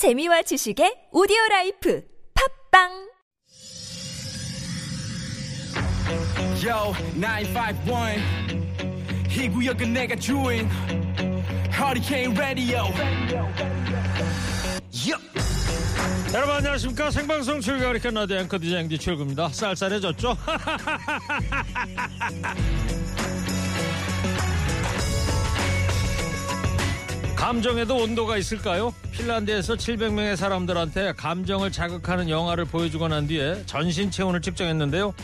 재미와 지식의 오디오 life 팟빵 Yo, 951. 이 구역은 내가 주인. Hurricane Radio. Yup. 여러분 안녕하십니까 생방송 허리케인 라디오 앵커 DJ 최일구입니다 쌀쌀해졌죠? 감정에도 온도가 있을까요? 핀란드에서 700명의 사람들한테 감정을 자극하는 영화를 보여주고 난 뒤에 전신 체온을 측정했는데요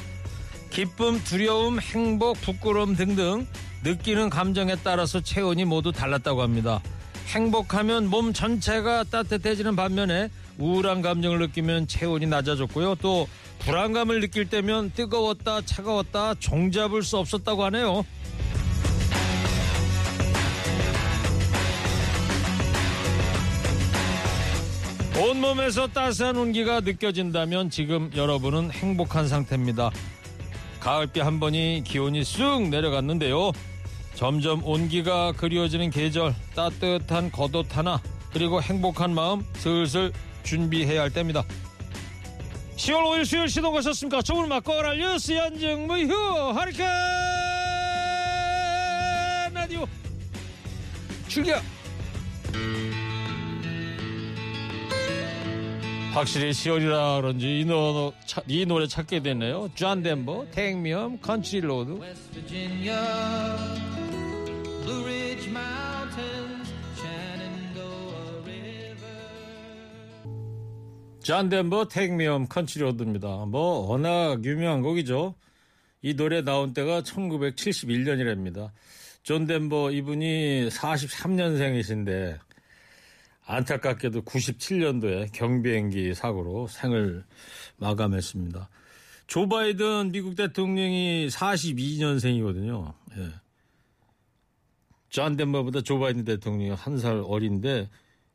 기쁨, 두려움, 행복, 부끄러움 등등 느끼는 감정에 따라서 체온이 모두 달랐다고 합니다. 행복하면 몸 전체가 따뜻해지는 반면에 우울한 감정을 느끼면 체온이 낮아졌고요. 또 불안감을 느낄 때면 뜨거웠다, 차가웠다, 종잡을 수 없었다고 하네요. 온몸에서 따스한 온기가 느껴진다면 지금 여러분은 행복한 상태입니다. 가을비 한 번이 기온이 쑥 내려갔는데요. 점점 온기가 그리워지는 계절, 따뜻한 겉옷 하나, 그리고 행복한 마음 슬슬 준비해야 할 때입니다. 10월 5일 수요일 시동? 조물 맞고 오랄 뉴스 연정무휴 하리케 라디오 출격! 확실히 10월이라 그런지 이, 노, 차, 이 노래 찾게 되네요. 존 덴버, Mountains, Shenandoah River. 존 덴버, Take Me Home, Country Road입니다. 뭐 워낙 유명한 곡이죠. 이 노래 나온 때가 1971년이랍니다. 존 덴버 이분이 43년생이신데 안타깝게도 97년도에 경비행기 사고로 생을 마감했습니다. 조 바이든 미국 대통령이 42년생이거든요. 예. 존 덴버보다 조 바이든 대통령이 한 살 어린데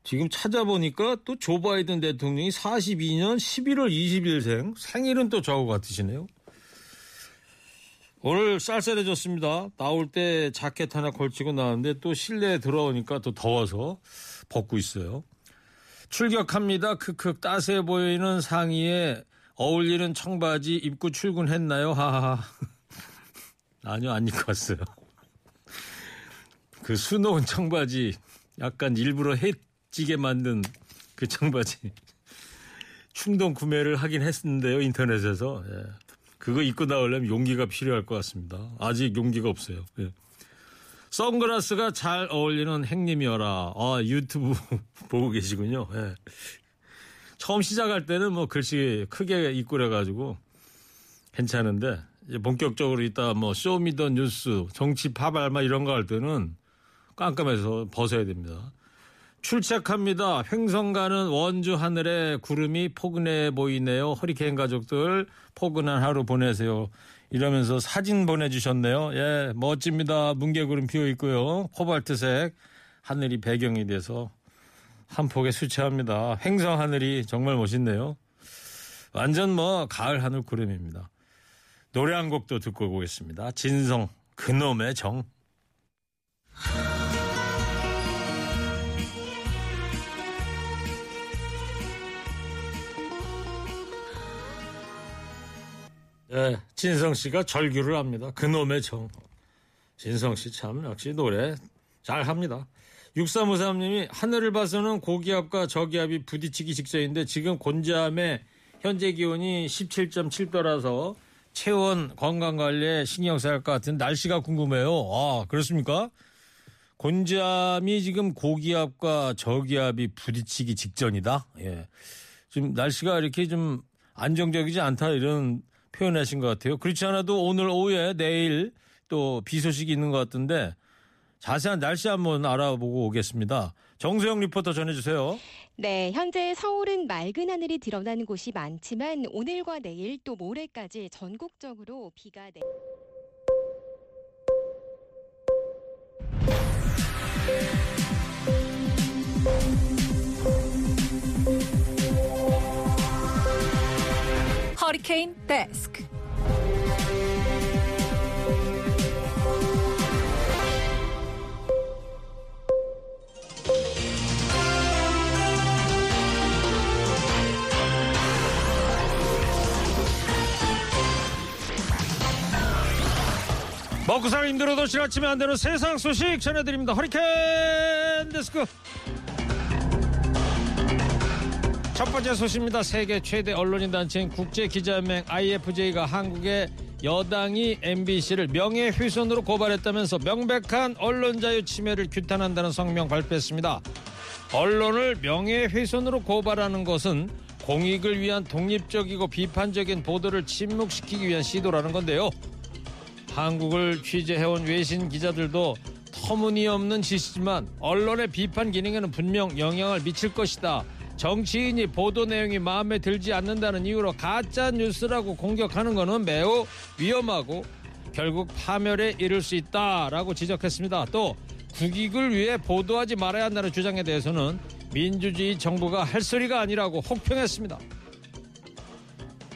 지금 찾아보니까 또 조 바이든 대통령이 42년 11월 20일생 생일은 또 저하고 같으시네요. 오늘 쌀쌀해졌습니다. 나올 때 자켓 하나 걸치고 나왔는데 또 실내에 들어오니까 또 더워서 벗고 있어요. 출격합니다. 크크 따스해 보이는 상의에 어울리는 청바지 입고 출근했나요? 하하하. 아니요, 안 입고 왔어요. 그 수놓은 청바지 약간 일부러 해지게 만든 그 청바지 충동 구매를 하긴 했는데요 인터넷에서 예. 그거 입고 나오려면 용기가 필요할 것 같습니다. 아직 용기가 없어요. 예. 선글라스가 잘 어울리는 행님이어라. 아, 유튜브 보고 계시군요. 예. 처음 시작할 때는 뭐 글씨 크게 입고 그래가지고 괜찮은데 이제 본격적으로 있다 뭐 show me the 뉴스, 정치 파발마 이런 거 할 때는 깜깜해서 벗어야 됩니다. 출첵합니다. 횡성 가는 원주 하늘에 구름이 포근해 보이네요. 허리케인 가족들 포근한 하루 보내세요. 이러면서 사진 보내주셨네요. 예, 멋집니다. 뭉게구름 피어 있고요. 코발트색 하늘이 배경이 돼서 한 폭에 수채합니다. 횡성 하늘이 정말 멋있네요. 완전 뭐 가을 하늘 구름입니다. 노래 한 곡도 듣고 오겠습니다. 진성 그놈의 정. 네, 진성 씨가 절규를 합니다. 그놈의 정. 진성 씨 참 역시 노래 잘 합니다. 6353님이 하늘을 봐서는 고기압과 저기압이 부딪히기 직전인데 지금 곤지암의 현재 기온이 17.7도라서 체온 건강관리에 신경 써야 할 것 같은 날씨가 궁금해요. 아, 그렇습니까? 곤지암이 지금 고기압과 저기압이 부딪히기 직전이다. 예. 지금 날씨가 이렇게 좀 안정적이지 않다 이런 표현하신 것 같아요. 그렇지 않아도 오늘 오후에 내일 또 비 소식이 있는 것 같은데 자세한 날씨 한번 알아보고 오겠습니다. 정수영 리포터 전해주세요. 네, 현재 서울은 맑은 하늘이 드러나는 곳이 많지만 오늘과 내일 또 모레까지 전국적으로 비가 내. 허리케인 데스크. 먹고 살 힘들어도 지나치면 안 되는 세상 소식 전해드립니다. 허리케인 데스크. 첫 번째 소식입니다. 세계 최대 언론인 단체인 국제기자연맹 IFJ가 한국의 여당이 MBC를 명예훼손으로 고발했다면서 명백한 언론 자유 침해를 규탄한다는 성명 발표했습니다. 언론을 명예훼손으로 고발하는 것은 공익을 위한 독립적이고 비판적인 보도를 침묵시키기 위한 시도라는 건데요. 한국을 취재해온 외신 기자들도 터무니없는 짓이지만 언론의 비판 기능에는 분명 영향을 미칠 것이다. 정치인이 보도 내용이 마음에 들지 않는다는 이유로 가짜 뉴스라고 공격하는 것은 매우 위험하고 결국 파멸에 이를 수 있다라고 지적했습니다. 또 국익을 위해 보도하지 말아야 한다는 주장에 대해서는 민주주의 정부가 할 소리가 아니라고 혹평했습니다.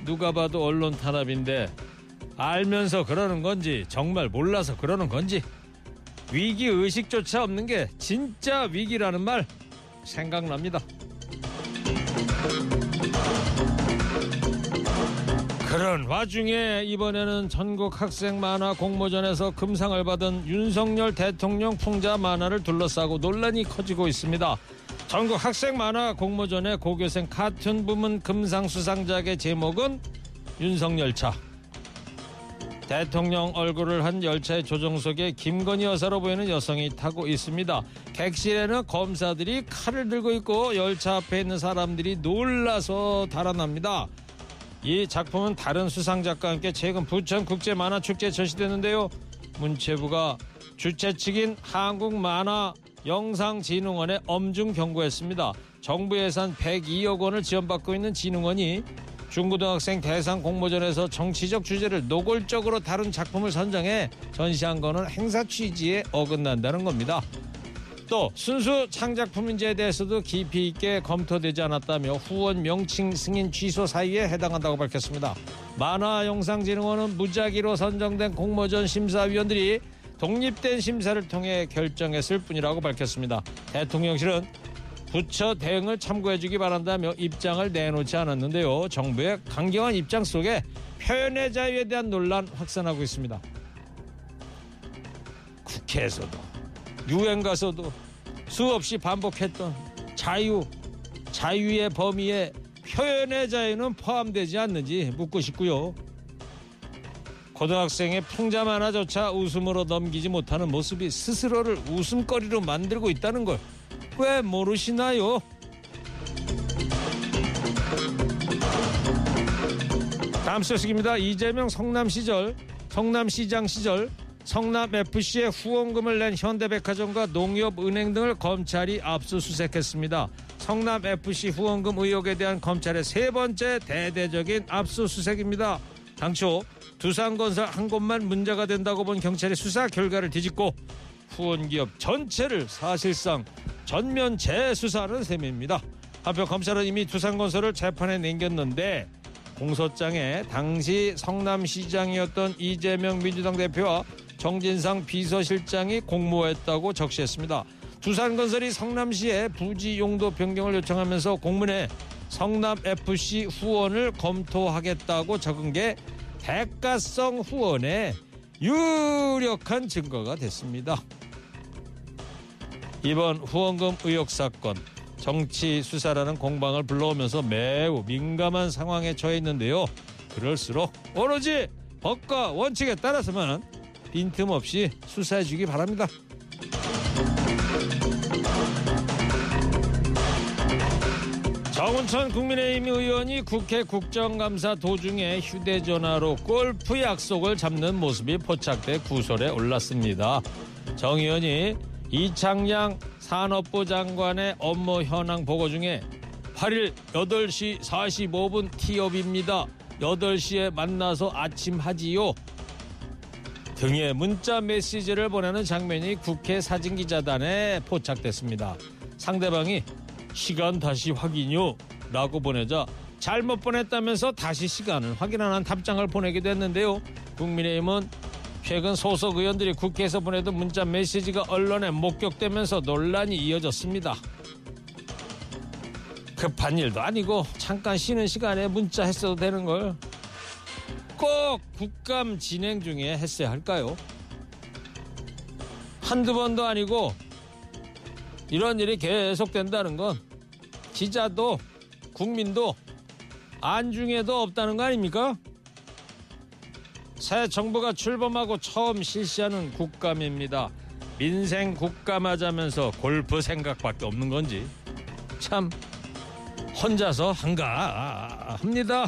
누가 봐도 언론 탄압인데 알면서 그러는 건지 정말 몰라서 그러는 건지 위기 의식조차 없는 게 진짜 위기라는 말 생각납니다. 그런 와중에 이번에는 전국 학생 만화 공모전에서 금상을 받은 윤석열 대통령 풍자 만화를 둘러싸고 논란이 커지고 있습니다. 전국 학생 만화 공모전의 고교생 카툰 부문 금상 수상작의 제목은 윤석열차. 대통령 얼굴을 한 열차의 조종석에 김건희 여사로 보이는 여성이 타고 있습니다. 객실에는 검사들이 칼을 들고 있고 열차 앞에 있는 사람들이 놀라서 달아납니다. 이 작품은 다른 수상작과 함께 최근 부천 국제 만화 축제에 전시됐는데요. 문체부가 주최 측인 한국만화 영상진흥원에 엄중 경고했습니다. 정부 예산 102억 원을 지원받고 있는 진흥원이 중고등학생 대상 공모전에서 정치적 주제를 노골적으로 다룬 작품을 선정해 전시한 거는 행사 취지에 어긋난다는 겁니다. 또 순수 창작품인지에 대해서도 깊이 있게 검토되지 않았다며 후원 명칭 승인 취소 사유에 해당한다고 밝혔습니다. 만화영상진흥원은 무작위로 선정된 공모전 심사위원들이 독립된 심사를 통해 결정했을 뿐이라고 밝혔습니다. 대통령실은 부처 대응을 참고해주기 바란다며 입장을 내놓지 않았는데요. 정부의 강경한 입장 속에 표현의 자유에 대한 논란 확산하고 있습니다. 국회에서도 유엔 가서도 수없이 반복했던 자유, 자유의 범위에 표현의 자유는 포함되지 않는지 묻고 싶고요. 고등학생의 풍자 만화조차 웃음으로 넘기지 못하는 모습이 스스로를 웃음거리로 만들고 있다는 걸 왜 모르시나요? 다음 소식입니다. 이재명 성남 시절, 성남시장 시절 성남 FC에 후원금을 낸 현대백화점과 농협은행 등을 검찰이 압수수색했습니다. 성남 FC 후원금 의혹에 대한 검찰의 세 번째 대대적인 압수수색입니다. 당초 두산건설 한 곳만 문제가 된다고 본 경찰이 수사 결과를 뒤집고 후원기업 전체를 사실상 전면 재수사하는 셈입니다. 한편 검찰은 이미 두산건설을 재판에 넘겼는데 공소장에 당시 성남시장이었던 이재명 민주당 대표와 정진상 비서실장이 공모했다고 적시했습니다. 두산건설이 성남시에 부지 용도 변경을 요청하면서 공문에 성남FC 후원을 검토하겠다고 적은 게 대가성 후원의 유력한 증거가 됐습니다. 이번 후원금 의혹 사건 정치 수사라는 공방을 불러오면서 매우 민감한 상황에 처해 있는데요. 그럴수록 오로지 법과 원칙에 따라서만 빈틈없이 수사해 주기 바랍니다. 정운천 국민의힘 의원이 국회 국정감사 도중에 휴대전화로 골프 약속을 잡는 모습이 포착돼 구설에 올랐습니다. 정 의원이 이창양 산업부 장관의 업무 현황 보고 중에 8일 8시 45분 티업입니다. 8시에 만나서 아침 하지요. 등의 문자 메시지를 보내는 장면이 국회 사진기자단에 포착됐습니다. 상대방이 시간 다시 확인요 라고 보내자 잘못 보냈다면서 다시 시간을 확인하는 답장을 보내기도 했는데요. 국민의힘은 최근 소속 의원들이 국회에서 보내던 문자 메시지가 언론에 목격되면서 논란이 이어졌습니다. 급한 일도 아니고 잠깐 쉬는 시간에 문자 했어도 되는 걸 꼭 국감 진행 중에 했어야 할까요? 한두 번도 아니고 이런 일이 계속된다는 건 기자도 국민도 안중에도 없다는 거 아닙니까? 새 정부가 출범하고 처음 실시하는 국감입니다. 민생 국감하자면서 골프 생각밖에 없는 건지 참 혼자서 한가 합니다.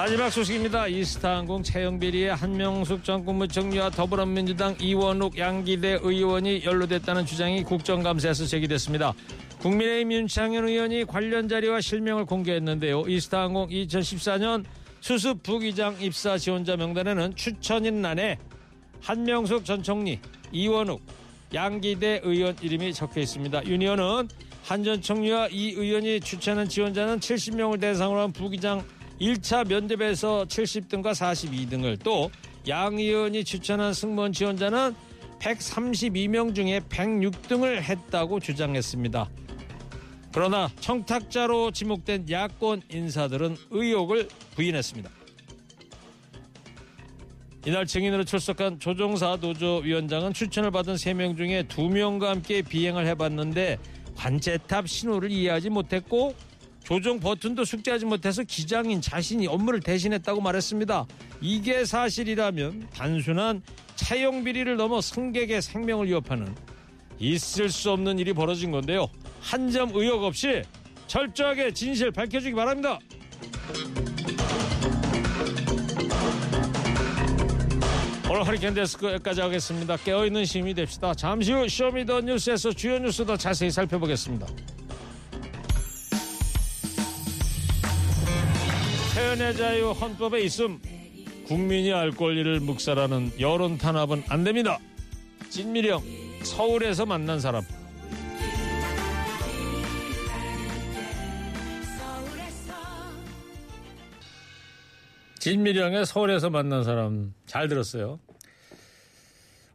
마지막 소식입니다. 이스타항공 채용비리에 한명숙 전 국무총리와 더불어민주당 이원욱 양기대 의원이 연루됐다는 주장이 국정감사에서 제기됐습니다. 국민의힘 윤창현 의원이 관련 자료와 실명을 공개했는데요. 이스타항공 2014년 수습 부기장 입사 지원자 명단에는 추천인란에 한명숙 전 총리, 이원욱, 양기대 의원 이름이 적혀 있습니다. 윤 의원은 한 전 총리와 이 의원이 추천한 지원자는 70명을 대상으로 한 부기장 1차 면접에서 70등과 42등을 또 양 의원이 추천한 승무원 지원자는 132명 중에 106등을 했다고 주장했습니다. 그러나 청탁자로 지목된 야권 인사들은 의혹을 부인했습니다. 이날 증인으로 출석한 조종사 노조위원장은 추천을 받은 3명 중에 2명과 함께 비행을 해봤는데 관제탑 신호를 이해하지 못했고 조종 버튼도 숙지하지 못해서 기장인 자신이 업무를 대신했다고 말했습니다. 이게 사실이라면 단순한 차용 비리를 넘어 승객의 생명을 위협하는 있을 수 없는 일이 벌어진 건데요. 한 점 의혹 없이 철저하게 진실 밝혀주기 바랍니다. 오늘 허리케인 데스크 여기까지 하겠습니다. 깨어있는 시민이 됩시다. 잠시 후 show me the 뉴스에서 주요 뉴스 더 자세히 살펴보겠습니다. 표현의 자유 헌법에 있음 국민이 알 권리를 묵살하는 여론 탄압은 안 됩니다. 진미령 서울에서 만난 사람 진미령의 서울에서 만난 사람 잘 들었어요.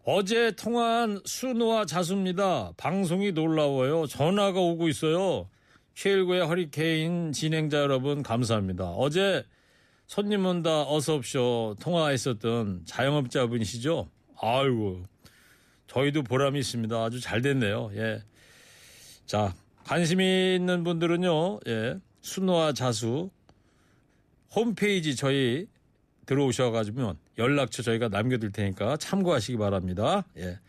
어제 통화한 순호와 자수입니다. 방송이 놀라워요. 전화가 오고 있어요. 최일구의 허리케인 진행자 여러분 감사합니다. 어제 손님 온다 어서 옵쇼 통화했었던 자영업자분이시죠? 아이고 저희도 보람이 있습니다. 아주 잘 됐네요. 예. 자 관심이 있는 분들은요. 예. 순호와 자수 홈페이지 저희 들어오셔가지고 연락처 저희가 남겨둘 테니까 참고하시기 바랍니다. 예.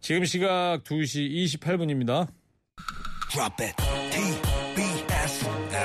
지금 시각 2시 28분입니다. Drop it.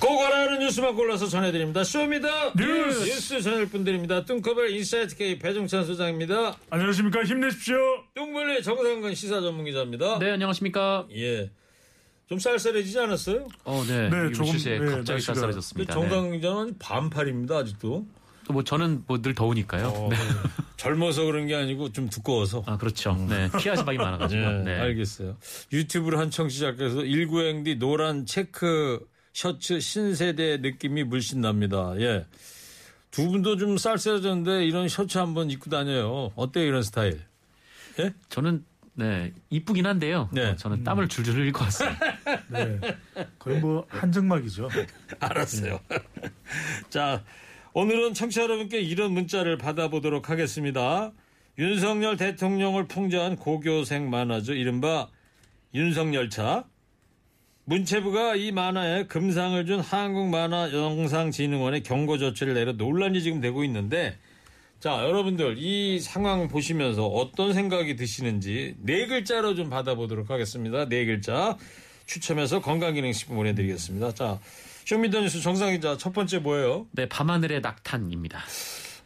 꼭 알아야하는 뉴스만 골라서 전해드립니다. show me the 뉴스, 뉴스 전할 분들입니다. 뚱커벨 인사이트 K 배종찬 소장입니다. 안녕하십니까 힘내십시오. 뚱벌리 정상근 시사 전문기자입니다. 네, 안녕하십니까. 예. 좀 쌀쌀해지지 않았어요? 어, 네. 네, 이 조금, 네, 갑자기 쌀쌀해졌습니다. 네. 정상근 기자는 반팔입니다, 아직도. 또뭐 저는 뭐 늘 더우니까요. 어, 네. 젊어서 그런 게 아니고 좀 두꺼워서. 아, 그렇죠. 네. 피하지방이 많아가지고. 네, 네. 알겠어요. 유튜브를 한 청취자께서 19행디 노란 체크 셔츠 신세대 느낌이 물씬 납니다. 예. 두 분도 좀 쌀쌀해졌는데 이런 셔츠 한번 입고 다녀요. 어때요, 이런 스타일? 예? 저는 네 이쁘긴 한데요. 네. 어, 저는 땀을 줄줄 흘릴 것 같습니다. 네. 거의 뭐 한증막이죠. 알았어요. 자, 오늘은 청취자 여러분께 이런 문자를 받아보도록 하겠습니다. 윤석열 대통령을 풍자한 고교생 만화죠. 이른바 윤석열차. 문체부가 이 만화에 금상을 준 한국만화영상진흥원에 경고 조치를 내려 논란이 지금 되고 있는데 자, 여러분들 이 상황 보시면서 어떤 생각이 드시는지 네 글자로 좀 받아보도록 하겠습니다. 네 글자 추첨해서 건강기능식품 보내드리겠습니다. 자, 쇼미더뉴스 정상 기자 첫 번째 뭐예요? 네, 밤하늘의 낙탄입니다.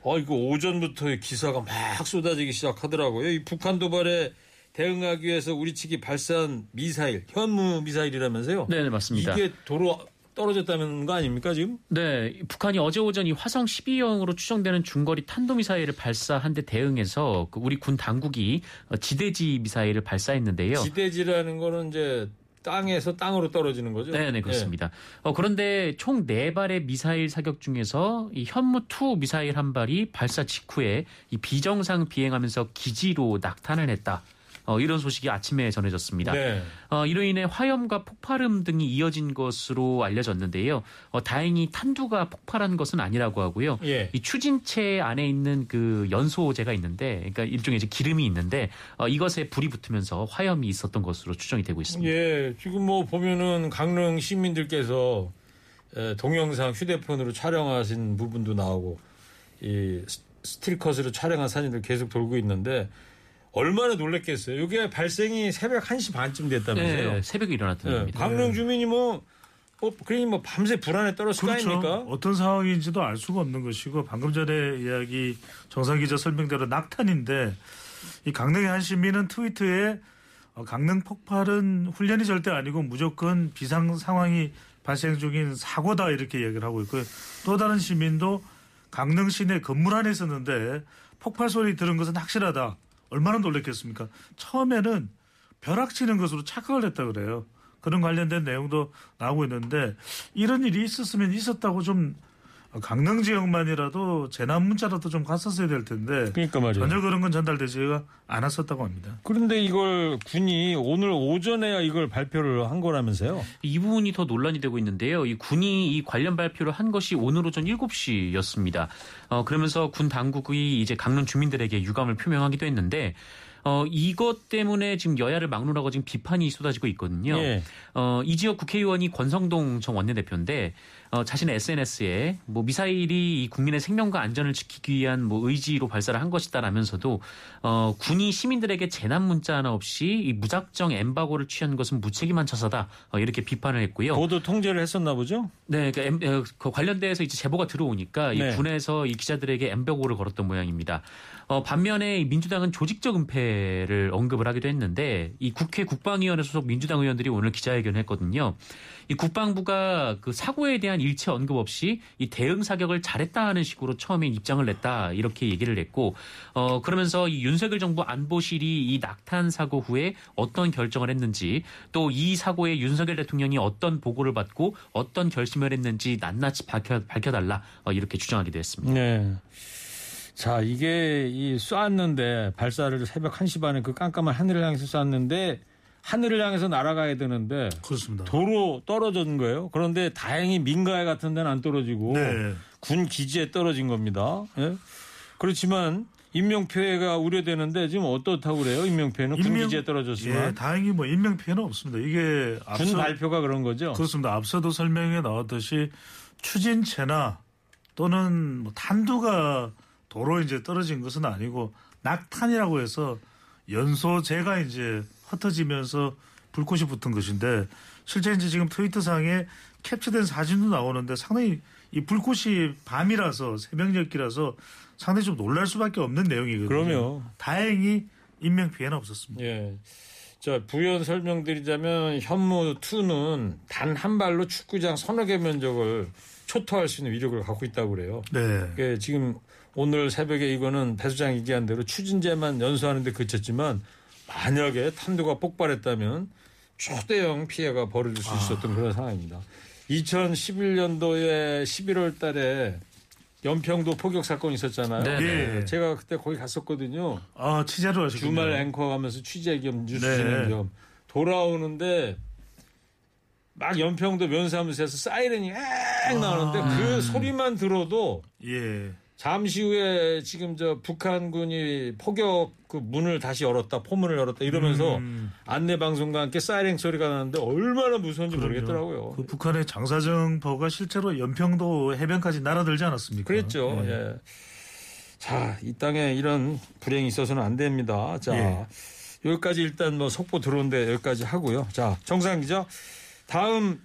어, 이거 오전부터 기사가 막 쏟아지기 시작하더라고요. 이 북한 도발에 대응하기 위해서 우리 측이 발사한 미사일, 현무 미사일이라면서요? 네, 네, 맞습니다. 이게 도로 떨어졌다는 거 아닙니까 지금? 네, 북한이 어제 오전 이 화성 12형으로 추정되는 중거리 탄도미사일을 발사한 데 대응해서 그 우리 군 당국이 어, 지대지 미사일을 발사했는데요. 지대지라는 거는 이제 땅에서 땅으로 떨어지는 거죠? 네, 네, 그렇습니다. 어, 그런데 총 네발의 미사일 사격 중에서 이 현무2 미사일 한 발이 발사 직후에 이 비정상 비행하면서 기지로 낙탄을 했다. 어, 이런 소식이 아침에 전해졌습니다. 네. 어, 이로 인해 화염과 폭발음 등이 이어진 것으로 알려졌는데요. 어, 다행히 탄두가 폭발한 것은 아니라고 하고요. 예. 이 추진체 안에 있는 그 연소제가 있는데, 그러니까 일종의 이제 기름이 있는데, 어, 이것에 불이 붙으면서 화염이 있었던 것으로 추정이 되고 있습니다. 예, 지금 뭐 보면은 강릉 시민들께서 에, 동영상 휴대폰으로 촬영하신 부분도 나오고 이 스- 스틸컷으로 촬영한 사진들 계속 돌고 있는데 얼마나 놀랬겠어요. 이게 발생이 새벽 1시 반쯤 됐다면서요. 네, 새벽에 일어났던 예, 일입니다. 강릉 주민이 뭐, 뭐 그러니 뭐 밤새 불안에 떨었을 그렇죠. 거 아닙니까? 어떤 상황인지도 알 수가 없는 것이고 방금 전에 이야기 정상 기자 설명대로 낙탄인데 이 강릉의 한 시민은 트위터에 어, 강릉 폭발은 훈련이 절대 아니고 무조건 비상 상황이 발생 중인 사고다 이렇게 이야기를 하고 있고요. 또 다른 시민도 강릉 시내 건물 안에 있었는데 폭발 소리 들은 것은 확실하다. 얼마나 놀랬겠습니까? 처음에는 벼락 치는 것으로 착각을 했다 그래요. 그런 관련된 내용도 나오고 있는데 이런 일이 있었으면 있었다고 좀 강릉 지역만이라도 재난 문자라도 좀 갔었어야 될 텐데 그러니까 말이에요. 전혀 그런 건 전달되지가 않았었다고 합니다. 그런데 이걸 군이 오늘 오전에야 이걸 발표를 한 거라면서요? 이 부분이 더 논란이 되고 있는데요. 이 군이 이 관련 발표를 한 것이 오늘 오전 7시였습니다. 어, 그러면서 군 당국이 이제 강릉 주민들에게 유감을 표명하기도 했는데 어, 이것 때문에 지금 여야를 막론하고 지금 비판이 쏟아지고 있거든요. 예. 어, 이 지역 국회의원이 권성동 전 원내대표인데 어, 자신의 SNS에 뭐 미사일이 이 국민의 생명과 안전을 지키기 위한 뭐 의지로 발사를 한 것이다라면서도 어, 군이 시민들에게 재난 문자 하나 없이 이 무작정 엠바고를 취한 것은 무책임한 처사다 어, 이렇게 비판을 했고요. 보도 통제를 했었나 보죠? 네, 그러니까 엠- 어, 그 관련돼서 이제 제보가 들어오니까 이 네. 군에서 이 기자들에게 엠바고를 걸었던 모양입니다. 어, 반면에 이 민주당은 조직적 은폐를 언급을 하기도 했는데 이 국회 국방위원회 소속 민주당 의원들이 오늘 기자회견을 했거든요. 이 국방부가 그 사고에 대한 일체 언급 없이 이 대응 사격을 잘했다 하는 식으로 처음에 입장을 냈다 이렇게 얘기를 했고 어 그러면서 이 윤석열 정부 안보실이 이 낙탄 사고 후에 어떤 결정을 했는지 또 이 사고에 윤석열 대통령이 어떤 보고를 받고 어떤 결심을 했는지 낱낱이 밝혀 밝혀달라 어, 이렇게 주장하기도 했습니다. 네. 자, 이게 이 쐈는데 발사를 새벽 1시 반에 그 깜깜한 하늘을 향해서 쐈는데 하늘을 향해서 날아가야 되는데 그렇습니다. 도로 떨어진 거예요. 그런데 다행히 민가에 같은 데는 안 떨어지고 네. 군 기지에 떨어진 겁니다. 예? 그렇지만 인명 피해가 우려되는데 지금 어떻다고 그래요? 인명 피해는 군 인명- 기지에 떨어졌지만 예, 다행히 뭐 인명 피해는 없습니다. 이게 군 앞서 발표가 그런 거죠. 그렇습니다. 앞서도 설명에 나왔듯이 추진체나 또는 뭐 탄두가 도로 이제 떨어진 것은 아니고 낙탄이라고 해서 연소재가 이제 흩어지면서 불꽃이 붙은 것인데 실제 이제 지금 트위터상에 캡처된 사진도 나오는데 상당히 이 불꽃이 밤이라서 새벽녘이라서 상당히 좀 놀랄 수밖에 없는 내용이거든요. 그럼요. 다행히 인명 피해는 없었습니다. 예. 자, 부연 설명드리자면 현무 2는 단 한 발로 축구장 서너 개 면적을 초토할 수 있는 위력을 갖고 있다고 그래요. 네. 그 지금 오늘 새벽에 이거는 배 수장 얘기한 대로 추진제만 연소하는데 그쳤지만 만약에 탄두가 폭발했다면 초대형 피해가 벌어질 수 있었던 그런 상황입니다. 2011년도에 11월 달에 연평도 포격 사건이 있었잖아요. 네. 예. 제가 그때 거기 갔었거든요. 아 취재로 하시군요. 주말 앵커 하면서 취재 겸 뉴스 네. 진행 겸 돌아오는데 막 연평도 면사무소에서 사이렌이 앵 나오는데 그 소리만 들어도 예. 잠시 후에 지금 저 북한군이 포격 그 문을 다시 열었다 포문을 열었다 이러면서 음. 안내 방송과 함께 사이렌 소리가 나는데 얼마나 무서운지 모르겠더라고요. 그 북한의 장사정포가 실제로 연평도 해변까지 날아들지 않았습니까? 그랬죠. 예. 예. 자, 이 땅에 이런 불행이 있어서는 안 됩니다. 자, 예. 여기까지 일단 뭐 속보 들어온데 여기까지 하고요. 자, 정상 기자. 다음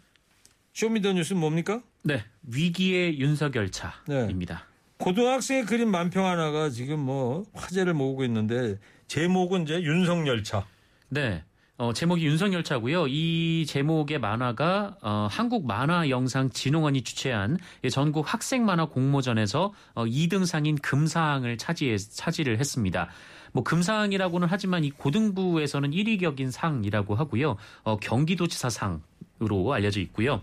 쇼미더뉴스 뭡니까? 네, 위기의 윤석열 네. 차입니다. 고등학생의 그림 만평 하나가 지금 뭐 화제를 모으고 있는데 제목은 이제 윤석열차. 네. 어, 제목이 윤석열차고요. 이 제목의 만화가 어, 한국 만화 영상 진흥원이 주최한 전국 학생 만화 공모전에서 어, 2등상인 금상을 차지해, 차지를 했습니다. 뭐 금상이라고는 하지만 이 고등부에서는 1위 격인 상이라고 하고요. 어, 경기도지사상 으로 알려져 있고요.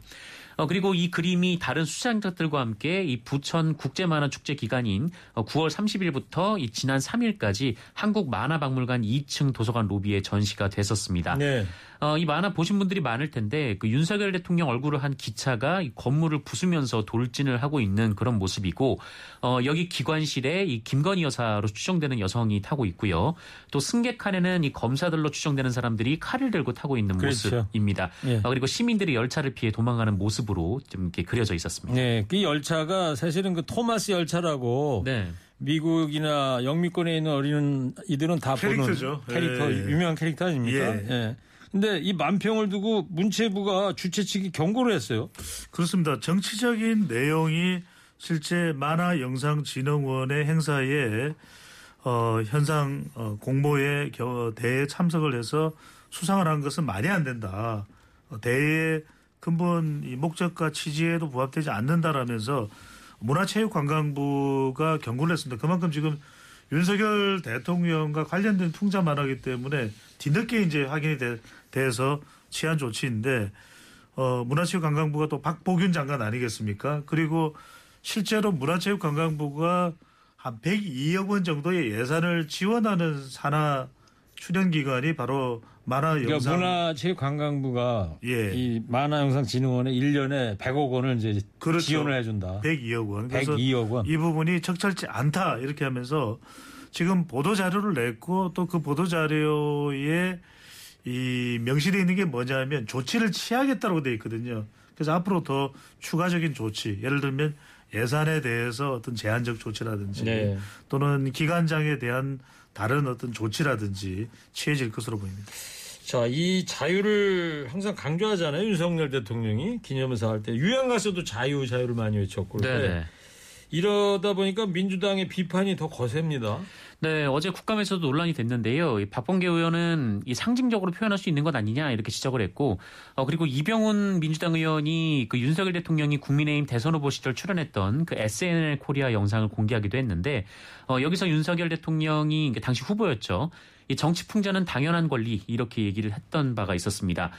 어, 그리고 이 그림이 다른 수상작들과 함께 이 부천 국제만화 축제 기간인 어, 9월 30일부터 이 지난 3일까지 한국 만화박물관 2층 도서관 로비에 전시가 됐었습니다. 네. 어, 이 만화 보신 분들이 많을 텐데 그 윤석열 대통령 얼굴을 한 기차가 이 건물을 부수면서 돌진을 하고 있는 그런 모습이고 어, 여기 기관실에 이 김건희 여사로 추정되는 여성이 타고 있고요. 또 승객 칸에는 이 검사들로 추정되는 사람들이 칼을 들고 타고 있는 그렇죠. 모습입니다. 예. 어, 그리고 시민들이 열차를 피해 도망가는 모습으로 좀 이렇게 그려져 있었습니다. 네, 그 열차가 사실은 그 토마스 열차라고 네. 미국이나 영미권에 있는 어린 이들은 다 캐릭터죠. 보는 캐릭터 예, 예. 유명한 캐릭터 아닙니까? 예. 예. 근데 이 만평을 두고 문체부가 주최 측이 경고를 했어요. 그렇습니다. 정치적인 내용이 실제 만화영상진흥원의 행사에 어, 현상 어, 공모에 겨, 대회에 참석을 해서 수상을 한 것은 말이 안 된다. 어, 대회의 근본 이 목적과 취지에도 부합되지 않는다라면서 문화체육관광부가 경고를 했습니다. 그만큼 지금 윤석열 대통령과 관련된 풍자 만화기 때문에 뒤늦게 이제 확인이 돼, 돼서 취한 조치인데 어, 문화체육관광부가 또 박보균 장관 아니겠습니까? 그리고 실제로 문화체육관광부가 한 102억 원 정도의 예산을 지원하는 산하 출연 기관이 바로 만화 그러니까 영상 문화체육관광부가 예. 이 만화영상진흥원에 1년에 100억 원을 이제 그렇죠. 지원을 해준다. 102억 원. 그래서 102억 원. 이 부분이 적절치 않다 이렇게 하면서 지금 보도 자료를 냈고 또 그 보도 자료에 이 명시되어 있는 게 뭐냐면 조치를 취하겠다고 돼 있거든요. 그래서 앞으로 더 추가적인 조치, 예를 들면 예산에 대해서 어떤 제한적 조치라든지 네. 또는 기관장에 대한 다른 어떤 조치라든지 취해질 것으로 보입니다. 자, 이 자유를 항상 강조하잖아요. 윤석열 대통령이 기념사 할 때. 유양 가서도 자유, 자유를 많이 외쳤고. 그런데 네. 이러다 보니까 민주당의 비판이 더 거셉니다. 네, 어제 국감에서도 논란이 됐는데요. 이 박범계 의원은 이 상징적으로 표현할 수 있는 것 아니냐 이렇게 지적을 했고, 어, 그리고 이병훈 민주당 의원이 그 윤석열 대통령이 국민의힘 대선 후보 시절 출연했던 그 SNL 코리아 영상을 공개하기도 했는데, 어, 여기서 윤석열 대통령이 당시 후보였죠. 이 정치 풍자는 당연한 권리 이렇게 얘기를 했던 바가 있었습니다.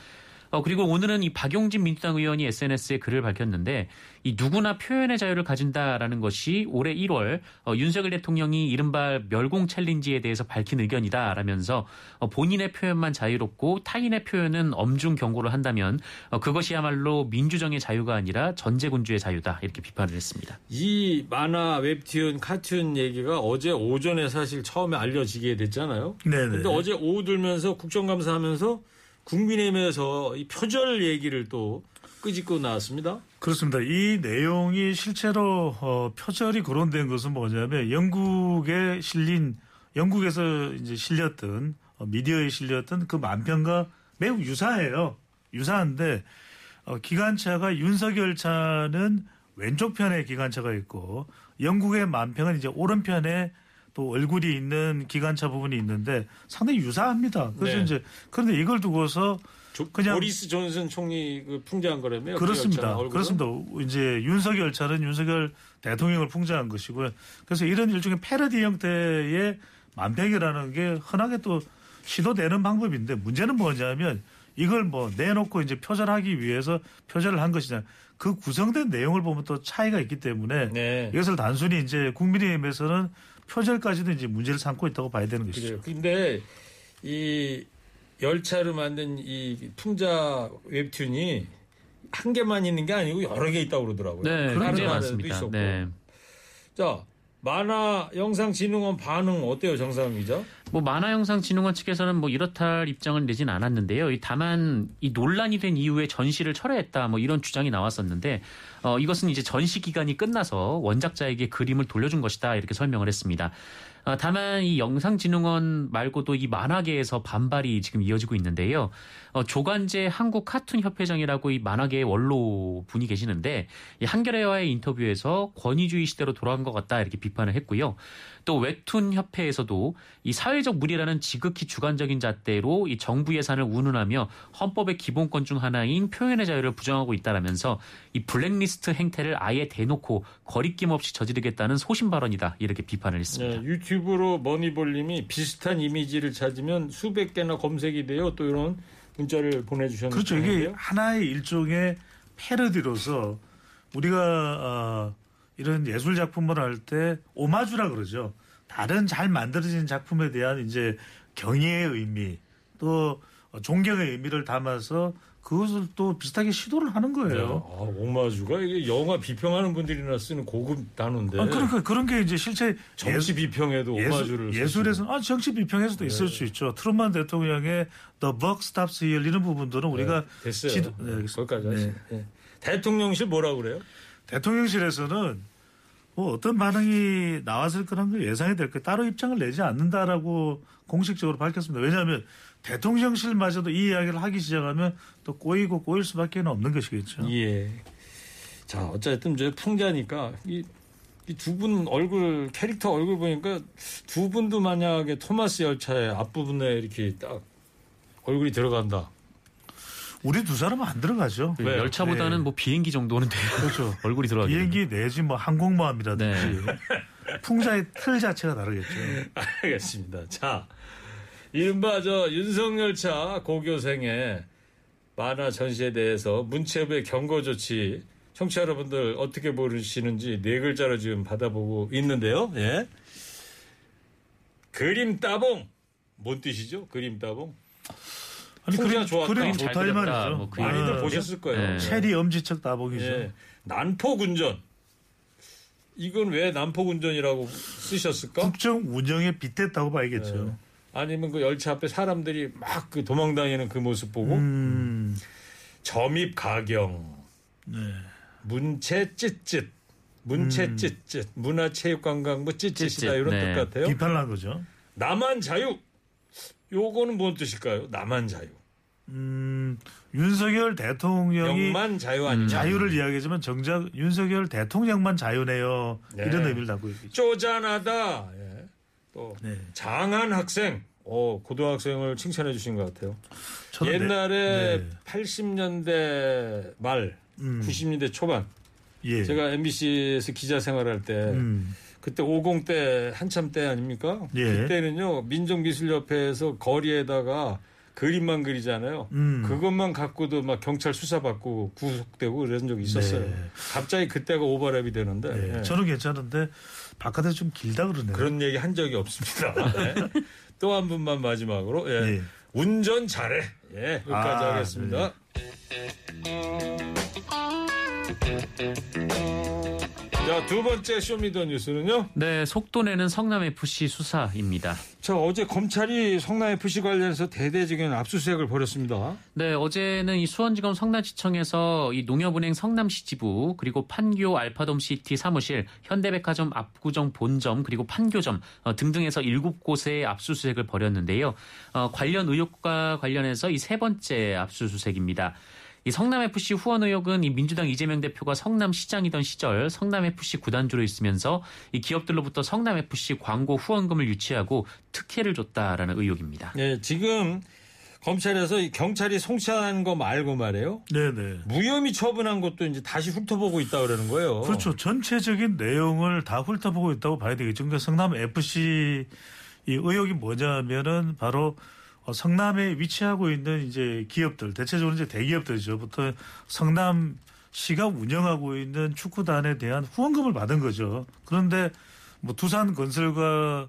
어, 그리고 오늘은 이 박용진 민주당 의원이 SNS에 글을 밝혔는데 이 누구나 표현의 자유를 가진다라는 것이 올해 1월 어, 윤석열 대통령이 이른바 멸공 챌린지에 대해서 밝힌 의견이다라면서 어, 본인의 표현만 자유롭고 타인의 표현은 엄중 경고를 한다면 어, 그것이야말로 민주정의 자유가 아니라 전제군주의 자유다 이렇게 비판을 했습니다. 이 만화, 웹툰, 카툰 얘기가 어제 오전에 사실 처음에 알려지게 됐잖아요. 네네. 근데 어제 오후 들면서 국정감사하면서 국민의힘에서 이 표절 얘기를 또 끄집고 나왔습니다. 그렇습니다. 이 내용이 실제로 어, 표절이 거론된 것은 뭐냐면 영국에 실린 영국에서 이제 실렸던 어, 미디어에 실렸던 그 만평과 매우 유사해요. 유사한데 어, 기관차가 윤석열 차는 왼쪽 편에 기관차가 있고 영국의 만평은 이제 오른편에 또 얼굴이 있는 기관차 부분이 있는데 상당히 유사합니다. 그래서 네. 이제 그런데 이걸 두고서 조- 그냥- 보리스 존슨 총리 그 풍자한 거라며요. 그 그렇습니다. 얼굴은? 그렇습니다. 이제 윤석열 차는 윤석열 대통령을 풍자한 것이고요. 그래서 이런 일종의 패러디 형태의 만평이라는 게 흔하게 또 시도되는 방법인데 문제는 뭐냐면 이걸 뭐 내놓고 이제 표절하기 위해서 표절을 한 것이냐. 그 구성된 내용을 보면 또 차이가 있기 때문에 네. 이것을 단순히 이제 국민의힘에서는 표절까지도 이제 문제를 삼고 있다고 봐야 되는 것이죠. 그래요. 근데 이 열차를 만든 이 풍자 웹툰이 한 개만 있는 게 아니고 여러 개 있다고 그러더라고요. 네, 나라에도 많습니다. 있었고. 네. 자, 만화 영상진흥원 반응 어때요, 정상 기자? 뭐 만화 영상진흥원 측에서는 뭐 이렇다 할 입장을 내진 않았는데요. 이 다만 이 논란이 된 이후에 전시를 철회했다 뭐 이런 주장이 나왔었는데 어 이것은 이제 전시 기간이 끝나서 원작자에게 그림을 돌려준 것이다 이렇게 설명을 했습니다. 어, 다만 이 영상진흥원 말고도 이 만화계에서 반발이 지금 이어지고 있는데요. 어, 조간재 한국 카툰 협회장이라고 이 만화계의 원로 분이 계시는데 이 한겨레와의 인터뷰에서 권위주의 시대로 돌아간 것 같다 이렇게 비판을 했고요. 또 웹툰 협회에서도 이 사회적 무리라는 지극히 주관적인 잣대로 이 정부 예산을 운운하며 헌법의 기본권 중 하나인 표현의 자유를 부정하고 있다라면서 이 블랙리스트 행태를 아예 대놓고 거리낌 없이 저지르겠다는 소신 발언이다 이렇게 비판을 했습니다. 네, 유튜브로 머니볼님이 비슷한 이미지를 찾으면 수백 개나 검색이 돼요. 또 이런 문자를 보내주셨는데 그렇죠. 이게 하나의 일종의 패러디로서 우리가 어, 이런 예술 작품을 할 때 오마주라 그러죠. 다른 잘 만들어진 작품에 대한 이제 경의의 의미 또 존경의 의미를 담아서 그것을 또 비슷하게 시도를 하는 네. 거예요. 아, 오마주가 이게 영화 비평하는 분들이나 쓰는 고급 단어인데 아, 그러니까 그런 게 이제 실제 정치 비평에도 오마주를 예술, 예술에서는 아, 정치 비평에서도 네. 있을 수 있죠. 트루만 대통령의 The Buck Stops Here 이런 부분들은 우리가 네, 됐어요. 지도- 네, 알겠습니다. 거기까지 네. 네. 대통령실 뭐라 그래요? 대통령실에서는 뭐 어떤 반응이 나왔을 거라는 걸 예상이 될 거예요. 따로 입장을 내지 않는다라고 공식적으로 밝혔습니다. 왜냐하면 대통령실마저도 이 이야기를 하기 시작하면 또 꼬이고 꼬일 수밖에 없는 것이겠죠. 예. 자, 어쨌든 저 풍자니까 이두분 얼굴 캐릭터 얼굴 보니까 두 분도 만약에 토마스 열차의 앞부분에 이렇게 딱 얼굴이 들어간다. 우리 두 사람은 안 들어가죠. 왜요? 열차보다는 네. 뭐 비행기 정도는 돼요. 그렇죠. 얼굴이 들어가기. 비행기 내지 뭐 항공모함이라든지 풍자의 틀 자체가 다르겠죠. 알겠습니다. 자, 이른바 저 윤석열차 고교생의 만화 전시에 대해서 문체부의 경고 조치 청취자 여러분들 어떻게 보시는지 네 글자로 지금 받아보고 있는데요. 예. 그림 따봉. 뭔 뜻이죠? 그림 따봉. 아니 그림, 좋았다. 그림 잘 좋다 이. 말이죠. 뭐 그림. 많이들 아, 보셨을 거예요. 네. 체리 엄지척 따봉이죠. 예. 난포군전. 이건 왜 난포군전이라고 쓰셨을까? 국정 운영에 빗댔다고 봐야겠죠. 네. 아니면 그 열차 앞에 사람들이 막 그 도망다니는 그 모습 보고 음, 점입 가경, 네. 문체 찌릿, 문체 음. 찌릿, 문화체육관광부 찌릿이다 찌릿, 이런 네. 뜻 같아요. 비판을 한 거죠. 남한 자유. 요거는 뭔 뜻일까요? 남한 자유. 음, 윤석열 대통령이 영만 자유 아니냐? 자유를 이야기하지만 정작 윤석열 대통령만 자유네요. 네. 이런 의미를 담고 있겠죠. 쪼잔하다. 예. 또 네. 장한 학생. 어, 고등학생을 칭찬해 주신 것 같아요. 저는 옛날에 네. 80년대 말, 음. 90년대 초반 예. 제가 MBC에서 기자 생활할 때 음. 그때 50때 한참 때 아닙니까? 예. 그때는요 민정미술협회에서 거리에다가 그림만 그리잖아요. 음. 그것만 갖고도 막 경찰 수사받고 구속되고 그런 적이 있었어요. 네. 갑자기 그때가 오버랩이 되는데 네. 예. 저는 괜찮은데 바깥에 좀 길다 그러네요. 그런 얘기 한 적이 없습니다. 네. 또한 분만 마지막으로 예. 예. 운전 잘해. 예, 여기까지 아, 하겠습니다. 자, 두 번째 show me the 뉴스는요. 네, 속도 내는 성남 FC 수사입니다. 자, 어제 검찰이 성남FC 관련해서 대대적인 압수수색을 벌였습니다. 네, 어제는 이 수원지검 성남시청에서 이 농협은행 성남시 지부 그리고 판교 알파돔 시티 사무실, 현대백화점 압구정 본점 그리고 판교점 어, 등등에서 일곱 곳의 압수수색을 벌였는데요. 어, 관련 의혹과 관련해서 이 세 번째 압수수색입니다. 이 성남FC 후원 의혹은 이 민주당 이재명 대표가 성남 시장이던 시절 성남FC 구단주로 있으면서 이 기업들로부터 성남FC 광고 후원금을 유치하고 특혜를 줬다라는 의혹입니다. 예, 지금 검찰에서 이 경찰이 송치한 거 말고 말이에요. 네네. 무혐의 처분한 것도 이제 다시 훑어보고 있다 그러는 거예요. 그렇죠. 전체적인 내용을 다 훑어보고 있다고 봐야 되겠죠. 그러니까 성남 FC 이 의혹이 뭐냐면은 바로 어, 성남에 위치하고 있는 이제 기업들, 대체적으로 이제 대기업들이죠. 부터 성남 시가 운영하고 있는 축구단에 대한 후원금을 받은 거죠. 그런데 뭐 두산 건설과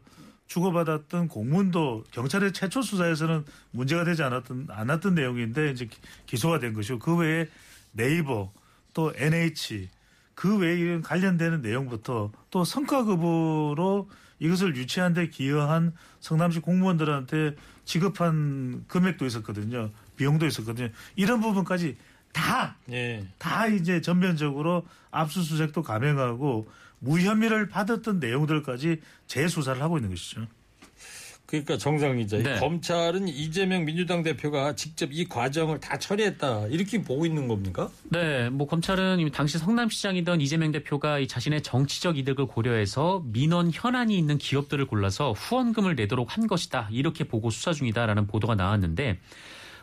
주고받았던 공문도 경찰의 최초 수사에서는 문제가 되지 않았던 않았던 내용인데 이제 기- 기소가 된 것이고 그 외에 네이버 또 NH 그 외에 관련되는 내용부터 또 성과급으로 이것을 유치한 데 기여한 성남시 공무원들한테 지급한 금액도 있었거든요. 비용도 있었거든요. 이런 부분까지 다 예. 다 이제 전면적으로 압수수색도 감행하고 무혐의를 받았던 내용들까지 재수사를 하고 있는 것이죠. 그러니까 정상 기자, 이 네. 검찰은 이재명 민주당 대표가 직접 이 과정을 다 처리했다 이렇게 보고 있는 겁니까? 네, 뭐 검찰은 이미 당시 성남시장이던 이재명 대표가 이 자신의 정치적 이득을 고려해서 민원 현안이 있는 기업들을 골라서 후원금을 내도록 한 것이다 이렇게 보고 수사 중이다라는 보도가 나왔는데.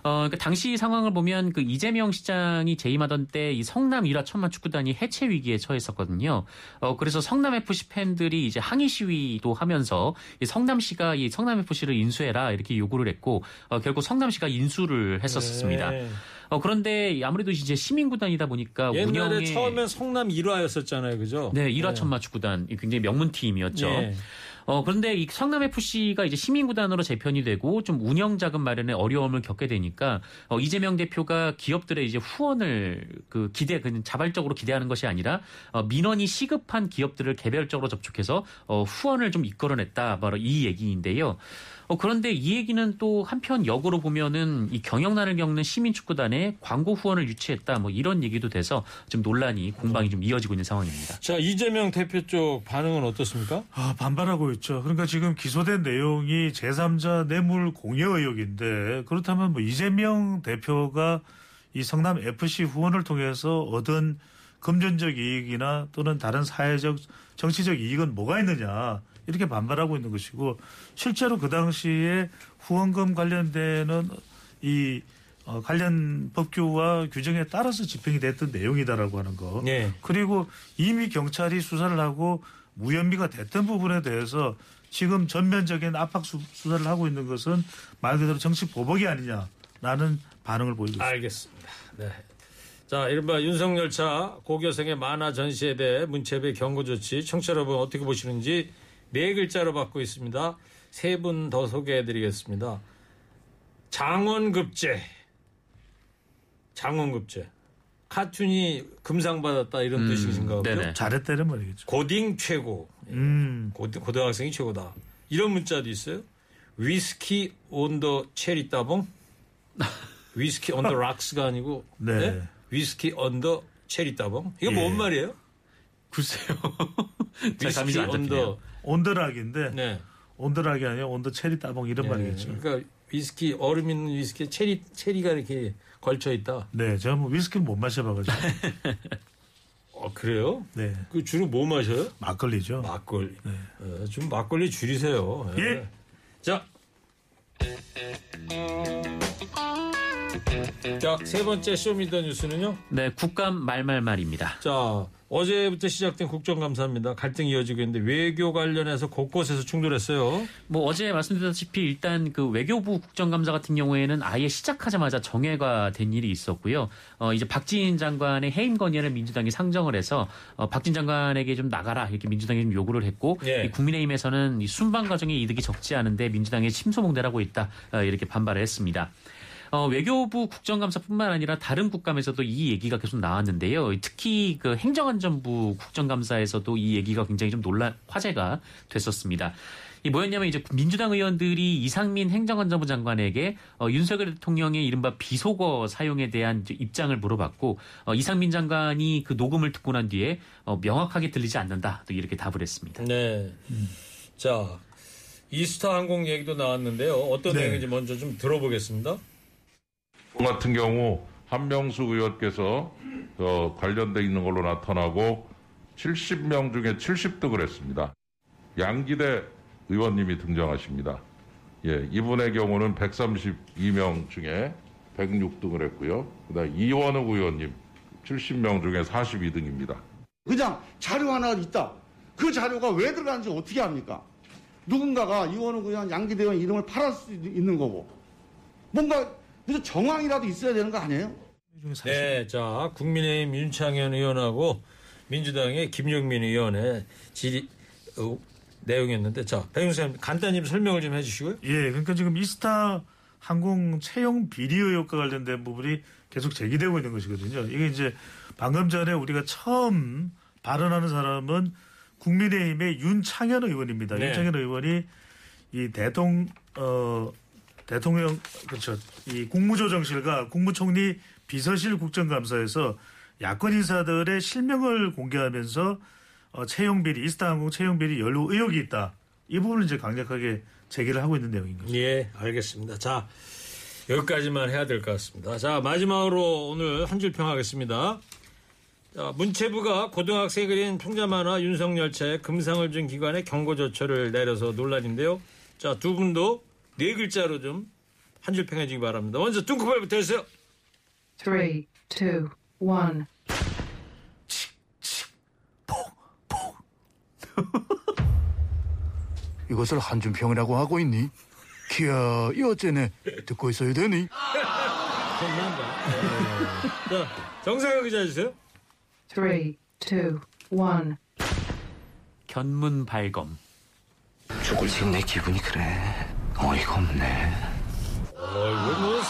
어, 그러니까 당시 상황을 보면 그 이재명 시장이 재임하던 때 이 성남 일화 천만 축구단이 해체 위기에 처했었거든요. 어, 그래서 성남 FC 팬들이 이제 항의 시위도 하면서 이 성남시가 이 성남 FC를 인수해라 이렇게 요구를 했고 어, 결국 성남시가 인수를 했었습니다. 네. 어, 그런데 아무래도 이제 시민구단이다 보니까 옛날에 운영에 처음엔 성남 1화였었잖아요, 그죠? 네, 일화 천마 축구단 이 굉장히 명문 팀이었죠. 예. 어, 그런데 이 성남 FC가 이제 시민구단으로 재편이 되고 좀 운영 자금 마련에 어려움을 겪게 되니까 어, 이재명 대표가 기업들의 이제 후원을 그 기대, 그 자발적으로 기대하는 것이 아니라 어, 민원이 시급한 기업들을 개별적으로 접촉해서 어, 후원을 좀 이끌어냈다. 바로 이 얘기인데요. 어, 그런데 이 얘기는 또 한편 역으로 보면은 이 경영난을 겪는 시민축구단에 광고 후원을 유치했다. 뭐 이런 얘기도 돼서 지금 논란이 공방이 좀 이어지고 있는 상황입니다. 자, 이재명 대표 쪽 반응은 어떻습니까? 아, 반발하고 있죠. 그러니까 지금 기소된 내용이 제3자 뇌물 공여 의혹인데 그렇다면 뭐 이재명 대표가 이 성남 FC 후원을 통해서 얻은 금전적 이익이나 또는 다른 사회적 정치적 이익은 뭐가 있느냐 이렇게 반발하고 있는 것이고 실제로 그 당시에 후원금 관련되는 이 어, 관련 법규와 규정에 따라서 집행이 됐던 내용이다라고 하는 거. 네. 그리고 이미 경찰이 수사를 하고 무혐의가 됐던 부분에 대해서 지금 전면적인 압박 수, 수사를 하고 있는 것은 말 그대로 정치 보복이 아니냐라는 반응을 보이고 있습니다. 알겠습니다. 네. 자, 이른바 윤석열차 고교생의 만화 전시에 대해 문체부의 경고 조치 청취자 여러분 어떻게 보시는지 네 글자로 받고 있습니다. 세 분 더 소개해드리겠습니다. 장원급제. 장원급제. 카툰이 금상 받았다 이런 음, 뜻이신가 보죠. 네네. 잘했다는 말이겠죠. 고딩 최고. 음, 고등, 고등학생이 최고다. 이런 문자도 있어요. 위스키 on the 체리 따봉? 위스키 on the rocks가 아니고 네. 위스키 on the 체리 따봉? 이거 뭔 예. 말이에요? 글쎄요. 위스키 안온 잡히네요. 더 on the rock인데 네. on the rock이 아니라 on the 체리 따봉 이런 말이겠죠. 그러니까 위스키 얼음 있는 위스키 체리 체리가 이렇게 걸쳐 있다. 네, 제가 뭐 위스키를 못 마셔봐가지고. 어 그래요? 네, 그 주로 뭐 마셔요? 막걸리죠. 막걸리. 어, 좀 막걸리 줄이세요. 예. 자. 자, 세 번째 Show Me the 뉴스는요. 네, 국감 말말말입니다. 자, 어제부터 시작된 국정감사입니다. 갈등이 이어지고 있는데 외교 관련해서 곳곳에서 충돌했어요. 뭐 어제 말씀드렸다시피 일단 그 외교부 국정감사 같은 경우에는 아예 시작하자마자 정회가 된 일이 있었고요. 어 이제 박진 장관의 해임 건의안을 민주당이 상정을 해서 어 박진 장관에게 좀 나가라 이렇게 민주당이 좀 요구를 했고 예. 이 국민의힘에서는 이 순방 과정의 이득이 적지 않은데 민주당이 침소봉대라고 있다 어, 이렇게 반발을 했습니다. 어, 외교부 국정감사뿐만 아니라 다른 국감에서도 이 얘기가 계속 나왔는데요. 특히 그 행정안전부 국정감사에서도 이 얘기가 굉장히 좀 논란 화제가 됐었습니다. 이 뭐였냐면 이제 민주당 의원들이 이상민 행정안전부 장관에게 어, 윤석열 대통령의 이른바 비속어 사용에 대한 입장을 물어봤고 어, 이상민 장관이 그 녹음을 듣고 난 뒤에 어, 명확하게 들리지 않는다 또 이렇게 답을 했습니다. 네. 자, 이스타 항공 얘기도 나왔는데요. 어떤 네. 내용인지 먼저 좀 들어보겠습니다. 같은 경우 한명수 의원께서 어, 관련돼 있는 걸로 나타나고 70명 중에 70득을 했습니다. 양기대 의원님이 등장하십니다. 예, 이분의 경우는 132명 중에 106등을 했고요. 그다음 이원욱 의원님 70명 중에 42등입니다. 그냥 자료 하나 있다. 그 자료가 왜 들어가는지 어떻게 합니까? 누군가가 이원우 의원, 양기대 의원 이름을 팔을 수 있는 거고. 뭔가 무슨 정황이라도 있어야 되는 거 아니에요? 네, 자, 국민의힘 윤창현 의원하고 민주당의 김용민 의원의 질의 어, 내용이었는데, 자, 배용사님 간단히 좀 설명을 좀 해주시고요. 예, 그러니까 지금 이스타 항공 채용 비리 의혹과 관련된 부분이 계속 제기되고 있는 것이거든요. 이게 이제 방금 전에 우리가 처음 발언하는 사람은 국민의힘의 윤창현 의원입니다. 네. 윤창현 의원이 이 대통 어 대통령 그렇죠. 이 국무조정실과 국무총리 비서실 국정감사에서 야권 인사들의 실명을 공개하면서 어, 채용 비리 이스타항공 채용 비리 연루 의혹이 있다. 이 부분을 이제 강력하게 제기를 하고 있는 내용인 거죠. 예, 알겠습니다. 자, 여기까지만 해야 될 것 같습니다. 자, 마지막으로 오늘 한 줄 평하겠습니다. 자, 문체부가 고등학생이 그린 풍자 만화 윤석열차에 금상을 준 기관에 경고 조처를 내려서 논란인데요. 자, 두 분도 네 글자로 좀 한 줄 평해 주기 바랍니다. 먼저 뚱크발부터 해주세요. Three, two, one. 이것을 한준평이라고 하고 있니? 키야, 이 어째네 듣고 있어야 되니? 겁난다. 자, 정상현 기자 해주세요. Three, two, one. 견문 발검. 죽을 지금 내 기분이 그래. 어이가 없네. 어, 이거 뭐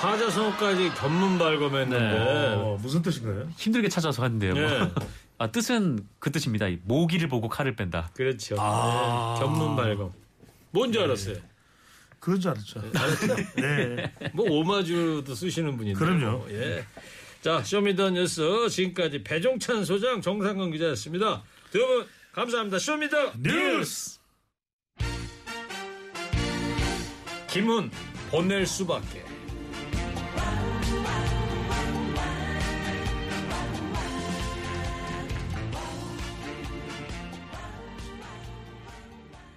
사자성어까지 견문 발검했는데. 어, 무슨 뜻인가요? 힘들게 찾아서 했는데요. 네. 아, 뜻은 그 뜻입니다. 이 모기를 보고 칼을 뺀다. 그렇죠. 네, 견문 발검. 뭔지 알았어요. 그런 줄 알았죠. 네. 뭐 오마주도 쓰시는 분인데. 그럼요. 뭐, 예. 자, Show Me the 뉴스 지금까지 배종찬 소장 정상근 기자였습니다. 두 분 감사합니다. Show Me the 뉴스! 김훈 보낼 수밖에.